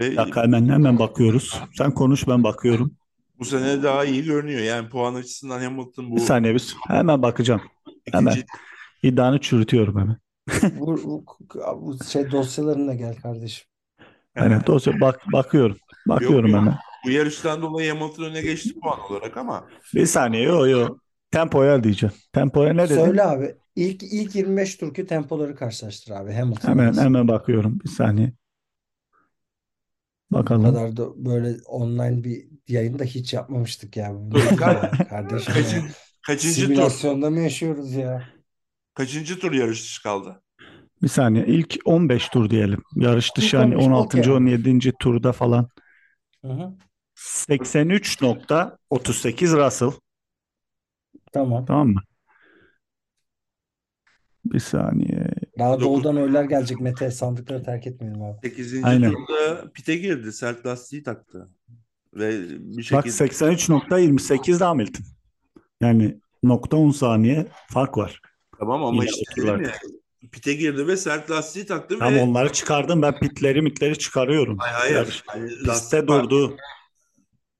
Ve Bir dakika hemen hemen bakıyoruz. Sen konuş ben bakıyorum. bu sene daha iyi görünüyor. Yani puan açısından Hamilton bu Bir saniye biz hemen bakacağım. Hemen. ikinci İddianı çürütüyorum hemen. Bu, bu, şey dosyalarına gel kardeşim. Aynen dosya bak bakıyorum. Bakıyorum yok. hemen. Bu yarıştan dolayı Hamilton öne geçti puan olarak ama Bir saniye yo yo. Tempoya diyeceğim. Tempoya ne dedin? Söyle abi. İlk ilk 25 turki tempoları karşılaştır abi Hamilton. Hemen arası. hemen bakıyorum. Bir saniye. Bu Bakalım. kadar da böyle online bir yayın da hiç yapmamıştık ya. Bu ya kardeşim ya? kaçın, kaçıncı tur Simülasyonda mı yaşıyoruz ya? kaçıncı tur yarış dışı kaldı? Bir saniye. İlk 15 tur diyelim. Yarış dışı İlk hani 15, 16. okey. 17. turda falan. Hı hı. 83.38 Russell. Tamam. Tamam mı? Bir saniye. Daha Dokuz- doğudan oylar gelecek Mete. Sandıkları terk etmeyelim abi. 8. Aynen. turda pite girdi. Sert lastiği taktı. Ve bir Bak şekilde 83.28 de Hamilton. Yani nokta 10 saniye fark var. tamam ama Yine işte oturdular. dedim ya, pite girdi ve sert lastiği taktı Tam ve onları çıkardım. Ben pitleri mitleri çıkarıyorum. hayır hayır. Yani Piste var. durdu.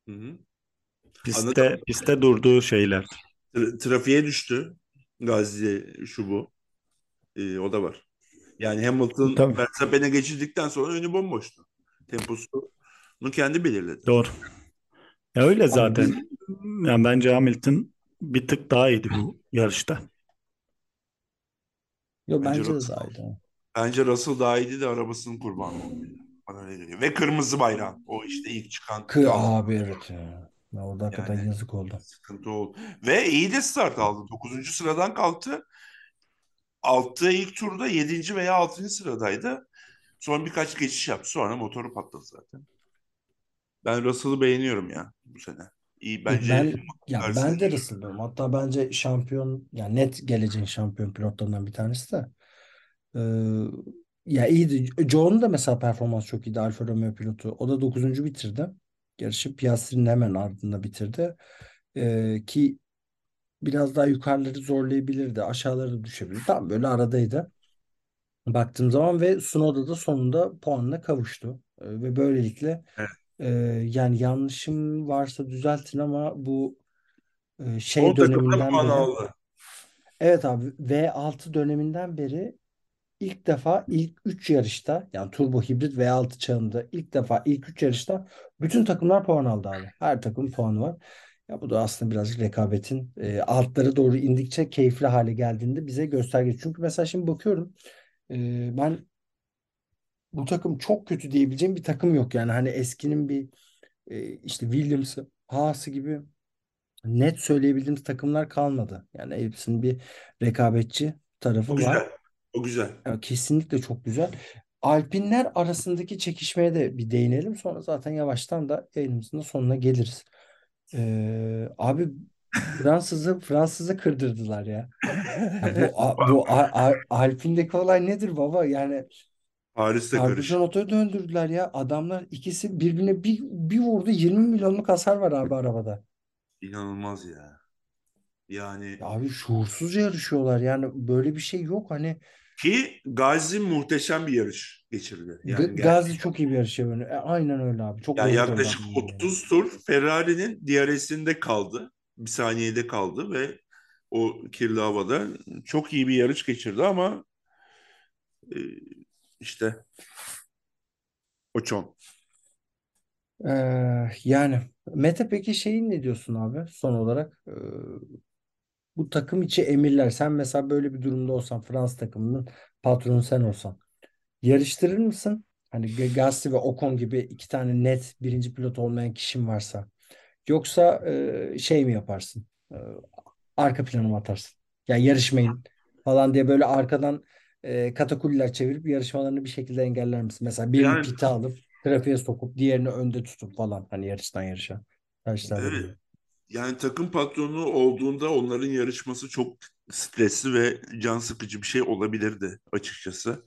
Hı hı. Piste, piste durduğu şeyler. Tra- trafiğe düştü. Gazi şu bu. Ee, o da var. Yani Hamilton Tabii. Verstappen'e geçirdikten sonra önü bomboştu. Temposunu kendi belirledi. Doğru. Ya öyle zaten. Yani bence Hamilton bir tık daha iyiydi bu yarışta. Yo Bence bence de daha iyiydi. Bence Russell daha iyiydi de arabasının kurbanı oldu. Bana öyle geliyor. Ve kırmızı bayrak. O işte ilk çıkan Kı abi evet ya. Ya orada hakikaten Yani- yazık oldu. sıkıntı oldu. Ve iyi de start aldı. 9. sıradan kalktı. Altta ilk turda 7. veya 6. sıradaydı. Sonra birkaç geçiş yaptı. Sonra motoru patladı zaten. Ben Russell'ı beğeniyorum ya bu sene. İyi bence Ben ya ben de iyi. Russell diyorum. Hatta bence şampiyon yani net geleceğin şampiyon pilotlarından bir tanesi de. Ee, ya iyiydi. Joe'nun da mesela performans çok iyiydi. Alfa Romeo pilotu. O da 9. bitirdi. Yarışı Piastri'nin hemen ardında bitirdi. Ee, ki biraz daha yukarıları zorlayabilirdi. Aşağıları da düşebilirdi. Tam böyle aradaydı. Baktığım zaman ve Tsunoda da sonunda puanına kavuştu. Ee, ve böylelikle Evet. e, yani yanlışım varsa düzeltin ama bu e, şey Son takımda döneminden puan beri aldı. evet abi V6 döneminden beri ilk defa ilk 3 yarışta yani turbo hibrit V6 çağında ilk defa ilk 3 yarışta bütün takımlar puan aldı abi. Her takım puanı var. Ya bu da aslında birazcık rekabetin e, altlara doğru indikçe keyifli hale geldiğinde bize gösterge. Çünkü mesela şimdi bakıyorum e, ben bu takım çok kötü diyebileceğim bir takım yok. Yani hani eskinin bir e, işte Williams'ı, Haas'ı gibi net söyleyebildiğimiz takımlar kalmadı. Yani hepsinin bir rekabetçi tarafı var. O güzel. Kesinlikle çok güzel. Alpinler arasındaki çekişmeye de bir değinelim. Sonra zaten yavaştan da yayınımızın sonuna geliriz. Ee, abi Fransız'ı Fransız'ı kırdırdılar ya. Ya bu a- bu a- a- Alpin'deki olay nedir baba? Yani Paris'te karış. karbüratör otoya döndürdüler ya. Adamlar ikisi birbirine bir, bir vurdu 20 milyonluk hasar var abi arabada. İnanılmaz ya. Yani Ya abi şuursuzca yarışıyorlar. Yani böyle bir şey yok. Hani ki Gazi muhteşem bir yarış geçirdi. G- Yani Gazi çok iyi bir yarış yapıyor. E, aynen öyle abi. Çok Yani yaklaşık söyledin yani. 30 tur Ferrari'nin DRS'inde kaldı. Bir saniyede kaldı ve o kirli havada çok iyi bir yarış geçirdi ama e, işte Ocon. Ee, yani Mete peki şeyin ne diyorsun abi son olarak? Ee, bu takım içi emirler. Sen mesela böyle bir durumda olsan Fransız takımının patronu sen olsan yarıştırır mısın? Hani Gasly ve Ocon gibi iki tane net birinci pilot olmayan kişin varsa. Yoksa e, şey mi yaparsın? Ee, arka plana mı atarsın? Ya yarışmayın falan diye böyle arkadan e, katakulliler çevirip yarışmalarını bir şekilde engeller misin? Mesela birini Yani- pite alıp trafiğe sokup diğerini önde tutup falan hani yarıştan yarışa. Yarışlarda Evet. Yani takım patronu olduğunda onların yarışması çok stresli ve can sıkıcı bir şey olabilirdi açıkçası.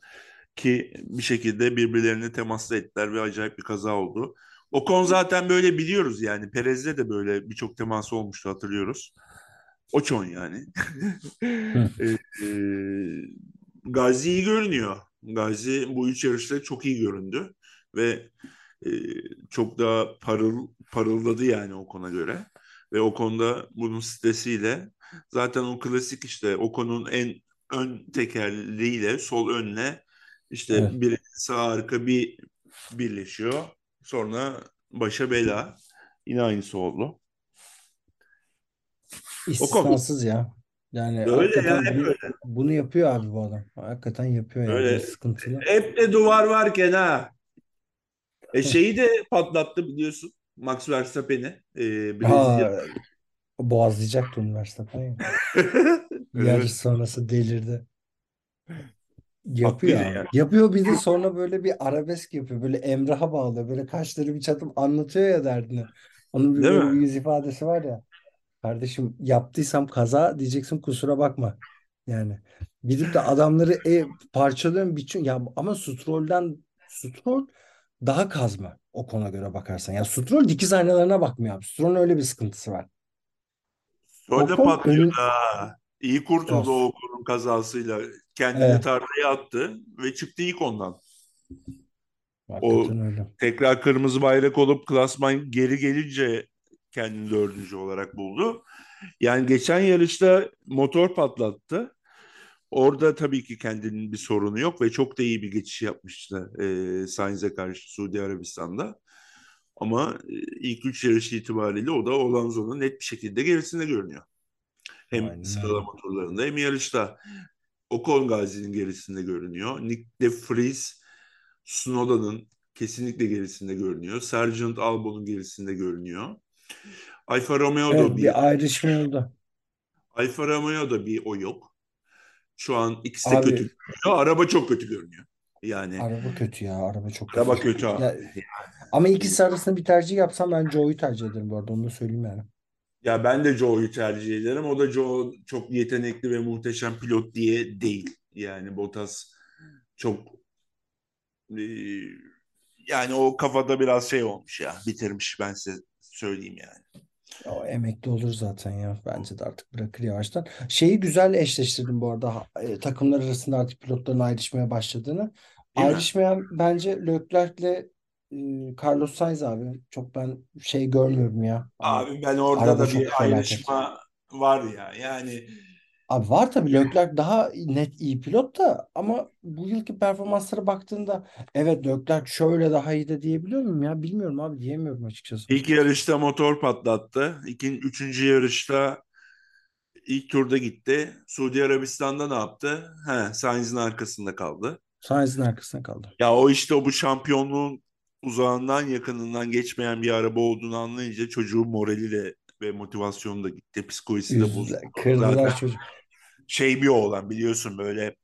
Ki bir şekilde birbirlerine temasla ettiler ve acayip bir kaza oldu. Ocon zaten böyle biliyoruz yani. Perez'le de böyle birçok teması olmuştu hatırlıyoruz. Ocon yani. e, e, Gazi iyi görünüyor. Gazi bu üç yarışta çok iyi göründü ve e, çok daha parıl parıldadı yani o kona göre. Ve o konuda bunun stresiyle zaten o klasik işte o konunun en ön tekerleğiyle sol önle işte Evet. bir sağ arka bir birleşiyor. Sonra başa bela. Yine aynısı oldu. İstisnasız ya. Yani Öyle hakikaten ya, hep bu- öyle. bunu yapıyor abi bu adam. Hakikaten yapıyor yani. Öyle. Sıkıntılı. Hep de duvar varken ha. E şeyi de patlattı biliyorsun. Max Verstappen'i. E, Brezilya. Boğazlayacaktı üniversite ya. Evet. Yarış sonrası delirdi. Yapıyor abi. ya. Yapıyor bir de sonra böyle bir arabesk yapıyor. Böyle Emrah'a bağlıyor. Böyle kaşları bir çatıp anlatıyor ya derdini. Onun bir Değil böyle mi? yüz ifadesi var ya. Kardeşim yaptıysam kaza diyeceksin kusura bakma. Yani gidip de adamları e, parçalıyorum biçim ya ama Stroll'den Stroll daha kazma o kona göre bakarsan. Ya Stroll dikiz aynalarına bakmıyor abi. Stroll'ün öyle bir sıkıntısı var. Ocon patlıyor önün- ha. İyi kurtuldu Of. o Ocon'un kazasıyla. Kendini Evet. tarlaya attı ve çıktı ilk ondan. Hakikaten öyle. Tekrar kırmızı bayrak olup klasman geri gelince kendini dördüncü olarak buldu. Yani geçen yarışta motor patlattı. Orada tabii ki kendinin bir sorunu yok ve çok da iyi bir geçiş yapmıştı e, Sainz'e karşı Suudi Arabistan'da. Ama e, ilk üç yarış itibariyle o da Alonso'nun net bir şekilde gerisinde görünüyor. Hem Aynen sıralama turlarında hem yarışta. Ocon Gazi'nin gerisinde görünüyor. Nick de Vries, Snowda'nın kesinlikle gerisinde görünüyor. Sergeant Albon'un gerisinde görünüyor. Alfa Romeo'da Evet bir, bir ayrışma oldu. Alfa Romeo'da bir o yok. Şu an ikisi de Abi- kötü görünüyor. Araba çok kötü görünüyor. Yani Araba kötü ya. Araba çok kötü. araba kötü abi. Ya, ama ikisi arasında bir tercih yapsam ben Joe'yu tercih ederim bu arada. Onu da söyleyeyim yani. Ya ben de Joe'yu tercih ederim. O da Joe çok yetenekli ve muhteşem pilot diye değil. Yani Bottas çok e, yani o kafada biraz şey olmuş ya. Bitirmiş ben size söyleyeyim yani. O emekli olur zaten ya. Bence de artık bırakır yavaştan. Şeyi güzel eşleştirdim bu arada. E, takımlar arasında artık pilotların ayrışmaya başladığını. Değil mi? Ayrışmayan bence Leclerc'le e, Carlos Sainz abi. Çok ben şey görmüyorum ya. Hani- Abi ben orada araba da bir felaket. ayrışma var ya. Yani Abi var tabii Leclerc daha net iyi pilot da ama bu yılki performanslara baktığında evet Leclerc şöyle daha iyi de diyebiliyor muyum ya? Bilmiyorum abi diyemiyorum açıkçası. ilk yarışta motor patlattı. İkinci, üçüncü yarışta ilk turda gitti. Suudi Arabistan'da ne yaptı? He, Sainz'in arkasında kaldı. Sainz'in arkasına kaldı. Ya o işte o bu şampiyonluğun uzağından yakınından geçmeyen bir araba olduğunu anlayınca çocuğun morali de ve motivasyonu da gitti. Psikolojisi de bozuldu. kırdılar çocuk. şey bir oğlan biliyorsun böyle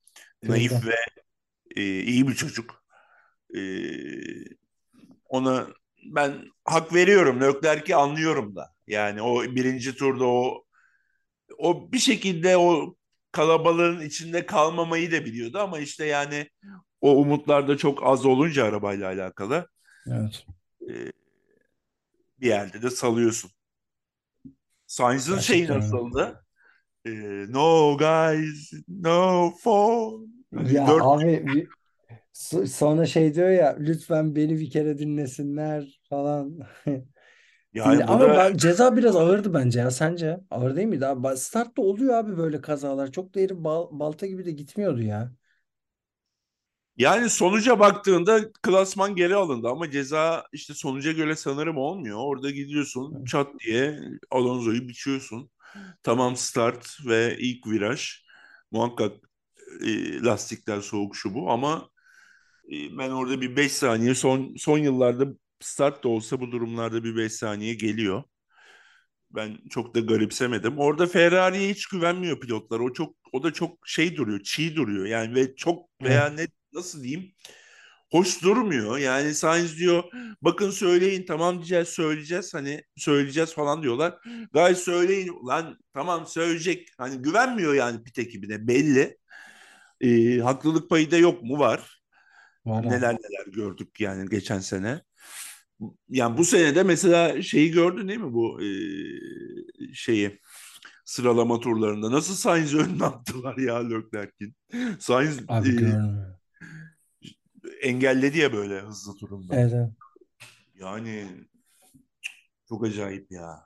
naif Kırdı. ve e, iyi bir çocuk. E, ona ben hak veriyorum. Leclerc'i anlıyorum da. Yani o birinci turda o o bir şekilde o kalabalığın içinde kalmamayı da biliyordu ama işte yani o umutlar da çok az olunca arabayla alakalı Evet. e, bir yerde de salıyorsun. Sainz'ın şeyi nasıldı? E, no guys, no phone. Ya dört abi sonra şey diyor ya lütfen beni bir kere dinlesinler falan. yani Dinle- Ama ben, ceza biraz ağırdı bence ya sence? Ağır değil miydi abi? Startta oluyor abi böyle kazalar. Çok da herif bal- balta gibi de gitmiyordu ya. Yani sonuca baktığında klasman geri alındı ama ceza işte sonuca göre sanırım olmuyor. Orada gidiyorsun çat diye Alonso'yu biçiyorsun. Tamam start ve ilk viraj. Muhakkak e, lastikler soğuk şu bu ama e, ben orada bir 5 saniye son son yıllarda start da olsa bu durumlarda bir 5 saniye geliyor. Ben çok da garipsemedim. Orada Ferrari'ye hiç güvenmiyor pilotlar. O çok o da çok şey duruyor, çiğ duruyor. Yani ve çok veya ne nasıl diyeyim? hoş durmuyor. Yani Sainz diyor bakın söyleyin tamam diyeceğiz söyleyeceğiz hani söyleyeceğiz falan diyorlar. Gayet söyleyin lan tamam söyleyecek. Hani güvenmiyor yani pit ekibine belli. Ee, haklılık payı da yok mu? Var. Var. Neler neler gördük yani geçen sene. Yani bu sene de mesela şeyi gördün değil mi bu e, şeyi sıralama turlarında nasıl Sainz'i önüne attılar ya Leclerc'in. Sainz Abi e, görmüyor. Engelledi ya böyle hızlı turunda. Evet, evet. Yani çok acayip ya.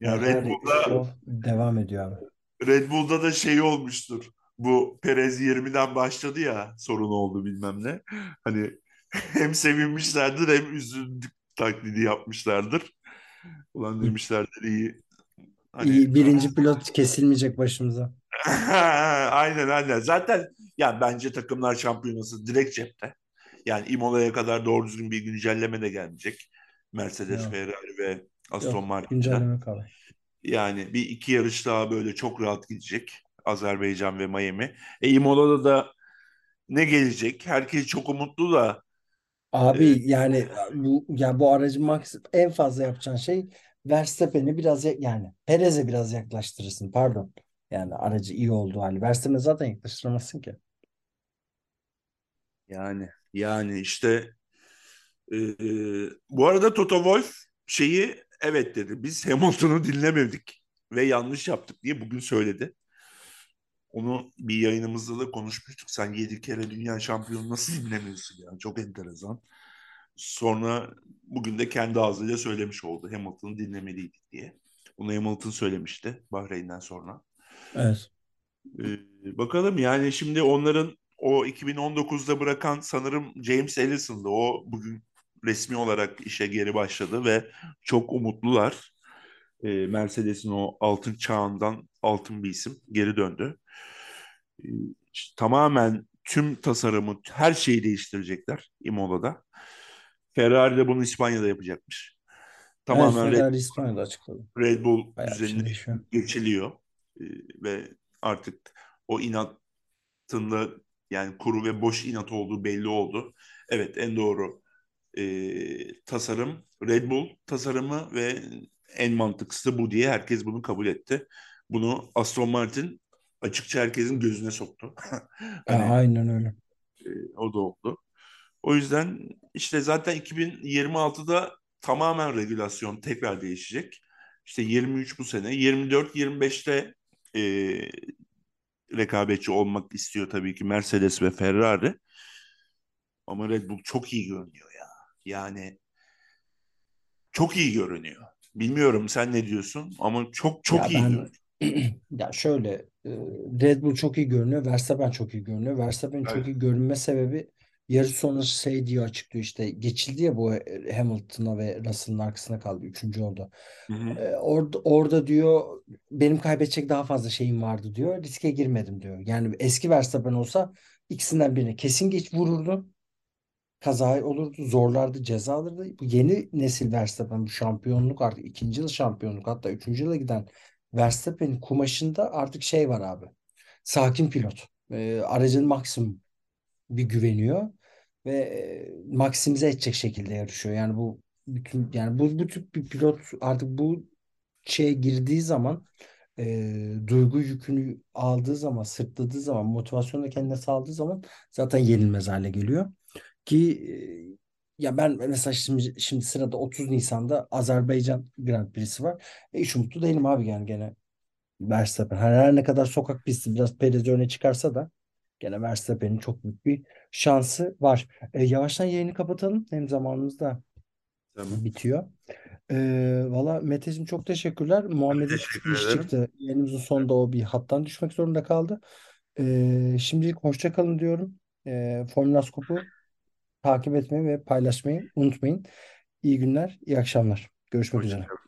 Ya Yani Red Bull'da devam ediyor abi. Red Bull'da da şey olmuştur. Bu Perez 20'den başladı ya sorun oldu bilmem ne. Hani hem sevinmişlerdir hem üzüldük taklidi yapmışlardır. Ulan demişlerdir iyi. Hani İyi, birinci pilot kesilmeyecek başımıza. aynen aynen. Zaten ya bence takımlar şampiyonası direkt cepte. Yani Imola'ya kadar doğru düzgün bir güncelleme de gelmeyecek. Mercedes, Yok. Ferrari ve Aston Martin'den. Yani bir iki yarış daha böyle çok rahat gidecek. Azerbaycan ve Miami. E Imola'da da ne gelecek? Herkes çok umutlu da. Abi yani bu ya bu aracın max en fazla yapacağın şey Verstappen'i biraz ya- yani Perez'e biraz yaklaştırırsın pardon. Yani aracı iyi olduğu hali. Verstappen'e zaten yaklaştıramazsın ki. Yani yani işte e, e, bu arada Toto Wolff şeyi evet dedi. Biz Hamilton'u dinlemedik ve yanlış yaptık diye bugün söyledi. Onu bir yayınımızda da konuşmuştuk. Sen yedi kere dünya şampiyonu nasıl dinlemiyorsun ya? Çok enteresan. Sonra bugün de kendi ağzıyla söylemiş oldu. Hamilton'ı dinlemeliydik diye. Bunu Hamilton söylemişti Bahreyn'den sonra. Evet. Ee, bakalım yani şimdi onların o 2019'da bırakan sanırım James Ellison'dı. O bugün resmi olarak işe geri başladı ve çok umutlular. Ee, Mercedes'in o altın çağından altın bir isim geri döndü. Ee, işte tamamen tüm tasarımı, her şeyi değiştirecekler Imola'da. Ferrari de bunu İspanya'da yapacakmış. Evet, Tamamen Red, Ferrari İspanya'da açıkladı. Red Bull Bayağı şey düzenine değişiyor. geçiliyor. Ee, ve artık o inatında yani kuru ve boş inat olduğu belli oldu. Evet en doğru e, tasarım Red Bull tasarımı ve en mantıklısı bu diye herkes bunu kabul etti. Bunu Aston Martin açıkça herkesin gözüne soktu. Hani aynen öyle. e, o da oldu. O yüzden işte zaten 2026'da tamamen regülasyon tekrar değişecek. İşte 23 bu sene, 24-25'te e, rekabetçi olmak istiyor tabii ki Mercedes ve Ferrari. Ama Red Bull çok iyi görünüyor ya. Yani çok iyi görünüyor. Bilmiyorum sen ne diyorsun ama çok çok Ya iyi ben görünüyor. ya şöyle Red Bull çok iyi görünüyor. Verstappen çok iyi görünüyor. Verstappen'in çok Evet. iyi görünme sebebi yarış sonrası şey diye açıklıyor işte geçildi ya bu Hamilton'a ve Russell'ın arkasına kaldı. Üçüncü oldu. Hı hı. E, orada, orada diyor benim kaybedecek daha fazla şeyim vardı diyor. Riske girmedim diyor. Yani eski Verstappen olsa ikisinden birine kesin geç vururdu. Kaza olurdu, zorlardı, ceza alırdı. Bu yeni nesil Verstappen bu şampiyonluk artık ikinci yıl şampiyonluk hatta üçüncü yıla giden Verstappen'in kumaşında artık şey var abi. Sakin pilot. E, aracın maksimum bir güveniyor ve e, maksimize edecek şekilde yarışıyor. Yani bu bütün yani bu bu tip bir pilot artık bu şeye girdiği zaman e, duygu yükünü aldığı zaman, sırtladığı zaman, motivasyonu da kendine sağladığı zaman zaten yenilmez hale geliyor. Ki e, ya ben mesela şimdi, şimdi sırada 30 Nisan'da Azerbaycan Grand Prix'si var. E, hiç umutlu değilim abi yani gene Verstappen. Her, her ne kadar sokak pisti biraz Perez öne çıkarsa da gene Verstappen'in çok büyük bir şansı var. E, yavaştan yayını kapatalım. Hem zamanımız da Tamam. bitiyor. Ee, valla Meteciğim çok teşekkürler. Muhammed'in küçük bir iş ederim. çıktı. Yayınımızın sonunda o bir hattan düşmek zorunda kaldı. Ee, şimdilik hoşça kalın diyorum. Ee, Formülaskop'u takip etmeyi ve paylaşmayı unutmayın. İyi günler, iyi akşamlar. Görüşmek üzere. Hoşçakalın.